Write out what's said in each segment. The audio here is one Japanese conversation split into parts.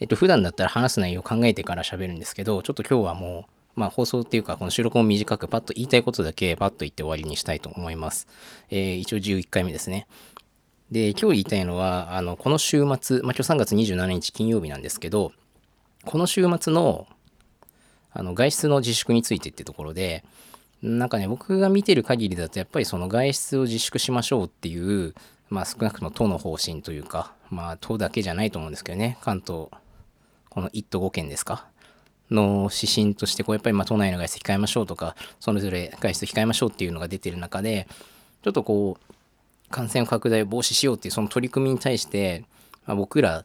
えっと、普段だったら話す内容を考えてから喋るんですけど、ちょっと今日はもう、まあ放送っていうか、この収録も短くパッと言いたいことだけパッと言って終わりにしたいと思います。えー一応11回目ですね。で、今日言いたいのは、あの、この週末、まあ今日3月27日金曜日なんですけど、この週末の、あの、外出の自粛についてってところで、なんかね、僕が見てる限りだと、やっぱりその外出を自粛しましょうっていう、まあ少なくとも都の方針というか、まあ都だけじゃないと思うんですけどね、関東、この1都5県ですか？の指針として、こうやっぱりま都内の外出控えましょうとか、それぞれ外出控えましょうっていうのが出てる中で、ちょっとこう、感染拡大を防止しようっていうその取り組みに対して、まあ、僕ら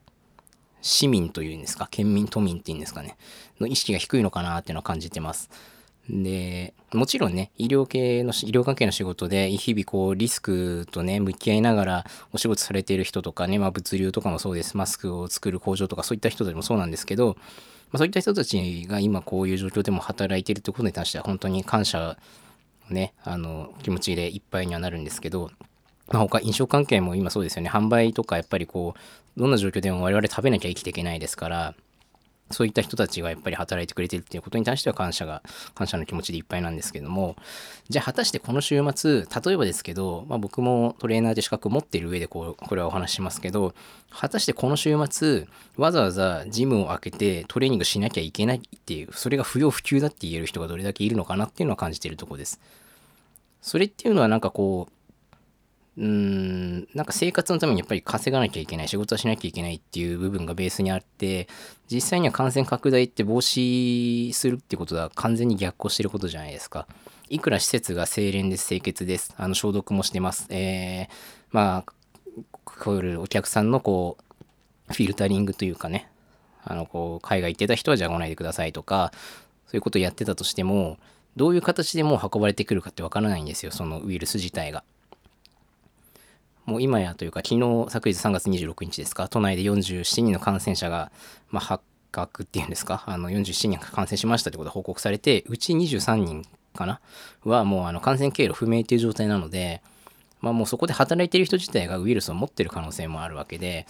市民というんですか、県民、都民っていうんですかね、の意識が低いのかなっていうのは感じてます。で、もちろんね、医療系の、医療関係の仕事で、日々こう、リスクとね、向き合いながらお仕事されている人とかね、まあ物流とかもそうです。マスクを作る工場とかそういった人たちもそうなんですけど、まあ、そういった人たちが今こういう状況でも働いているということに対しては本当に感謝ね、あの、気持ちでいっぱいにはなるんですけど、まあ、他飲食関係も今そうですよね販売とかやっぱりこうどんな状況でも我々食べなきゃ生きていけないですからそういった人たちがやっぱり働いてくれてるっていうことに対しては感謝が感謝の気持ちでいっぱいなんですけどもじゃあ果たしてこの週末例えばですけど、まあ、僕もトレーナーで資格持ってる上でこうこれはお話しますけど果たしてこの週末わざわざジムを開けてトレーニングしなきゃいけないっていうそれが不要不急だって言える人がどれだけいるのかなっていうのは感じているとこです。それっていうのはなんかこううーんなんか生活のためにやっぱり稼がなきゃいけない仕事はしなきゃいけないっていう部分がベースにあって実際には感染拡大って防止するってことは完全に逆行してることじゃないですか。いくら施設が清廉です清潔です。あの消毒もしてます。えー、まあこういうお客さんのこうフィルタリングというかね。あのこう海外行ってた人はじゃあ来ないでくださいとかそういうことをやってたとしてもどういう形でもう運ばれてくるかってわからないんですよそのウイルス自体が。もう今やというか昨日昨日3月26日ですか？都内で47人の感染者が、まあ、発覚っていうんですか？あの47人が感染しましたってことが報告されてうち23人かな？はもうあの感染経路不明という状態なので、まあ、もうそこで働いている人自体がウイルスを持っている可能性もあるわけで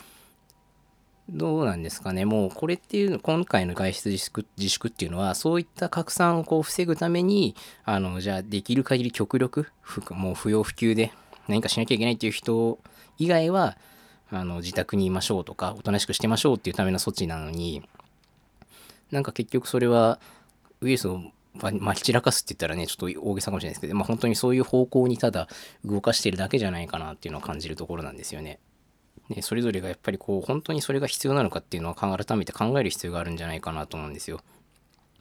どうなんですかね？もうこれっていう今回の外出自粛自粛っていうのはそういった拡散をこう防ぐためにあのじゃあできる限り極力もう不要不急で何かしなきゃいけないっていう人以外はあの自宅にいましょうとかおとなしくしてましょうっていうための措置なのになんか結局それはウイルスをまき散らかすって言ったらねちょっと大げさかもしれないですけど、まあ、本当にそういう方向にただ動かしてるだけじゃないかなっていうのを感じるところなんですよね。ねそれぞれがやっぱりこう本当にそれが必要なのかっていうのを改めて考える必要があるんじゃないかなと思うんですよ。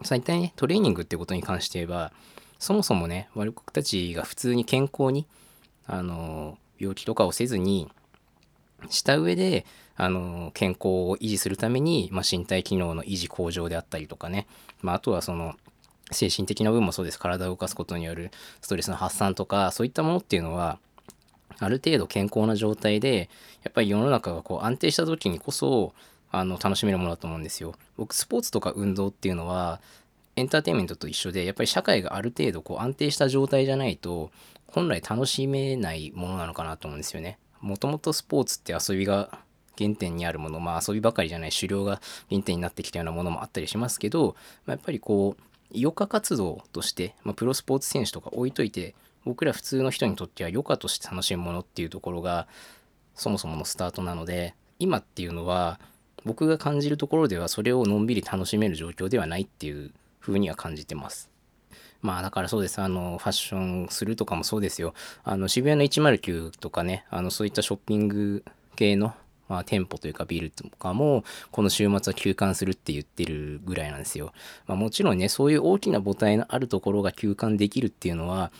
最大ねトレーニングってことに関して言えばそもそもね我々たちが普通に健康にあの病気とかをせずにした上であの健康を維持するために、まあ、身体機能の維持向上であったりとかね、まあ、あとはその精神的な部分もそうです体を動かすことによるストレスの発散とかそういったものっていうのはある程度健康な状態でやっぱり世の中がこう安定した時にこそあの楽しめるものだと思うんですよ。僕スポーツとか運動っていうのはエンターテインメントと一緒でやっぱり社会がある程度こう安定した状態じゃないと本来楽しめないものなのかなと思うんですよね。もともとスポーツって遊びが原点にあるものまあ遊びばかりじゃない狩猟が原点になってきたようなものもあったりしますけど、まあ、やっぱりこう余暇活動として、まあ、プロスポーツ選手とか置いといて僕ら普通の人にとっては余暇として楽しむものっていうところがそもそものスタートなので今っていうのは僕が感じるところではそれをのんびり楽しめる状況ではないっていう風には感じてます。まあだからそうです。あの、ファッションするとかもそうですよ。あの、渋谷の109とかね、あの、そういったショッピング系の、まあ、店舗というかビルとかも、この週末は休館するって言ってるぐらいなんですよ。まあもちろんね、そういう大きな母体のあるところが休館できるっていうのは、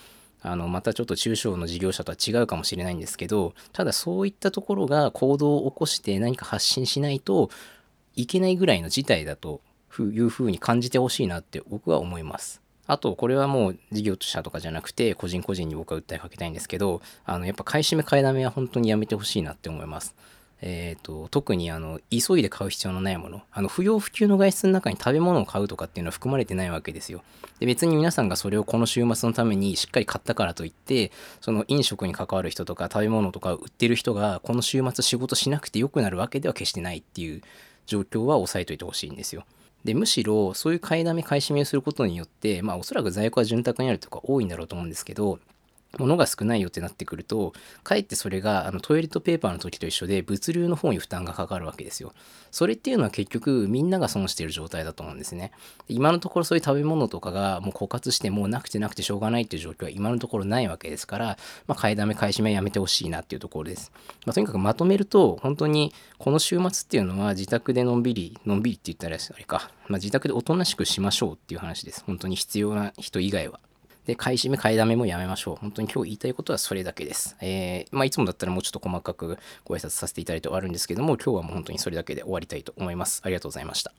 あの、またちょっと中小の事業者とは違うかもしれないんですけど、ただそういったところが行動を起こして何か発信しないといけないぐらいの事態だというふうに感じてほしいなって僕は思います。あと、これはもう事業者とかじゃなくて、個人個人に僕は訴えかけたいんですけど、あの、やっぱ買い占め買いだめは本当にやめてほしいなって思います。えー、と、特にあの、急いで買う必要のないもの、あの、不要不急の外出の中に食べ物を買うとかっていうのは含まれてないわけですよ。で、別に皆さんがそれをこの週末のためにしっかり買ったからといって、その飲食に関わる人とか食べ物とか売ってる人が、この週末仕事しなくてよくなるわけでは決してないっていう状況は押さえといてほしいんですよ。でむしろそういう買いだめ買い占めをすることによってまあおそらく在庫は潤沢にあるとか多いんだろうと思うんですけど物が少ないよってなってくるとかえってそれがあのトイレットペーパーの時と一緒で物流の方に負担がかかるわけですよ。それっていうのは結局みんなが損している状態だと思うんですね。今のところそういう食べ物とかがもう枯渇してもうなくてなくてしょうがないっていう状況は今のところないわけですから、まあ、買いだめ買い占めやめてほしいなっていうところです。まあ、とにかくまとめると本当にこの週末っていうのは自宅でのんびりのんびりって言ったらあれか、まあ、自宅でおとなしくしましょうっていう話です。本当に必要な人以外は。で、買い占め、買いだめもやめましょう。本当に今日言いたいことはそれだけです。えー、まあ、いつもだったらもうちょっと細かくご挨拶させていただいて終わるんですけども、今日はもう本当にそれだけで終わりたいと思います。ありがとうございました。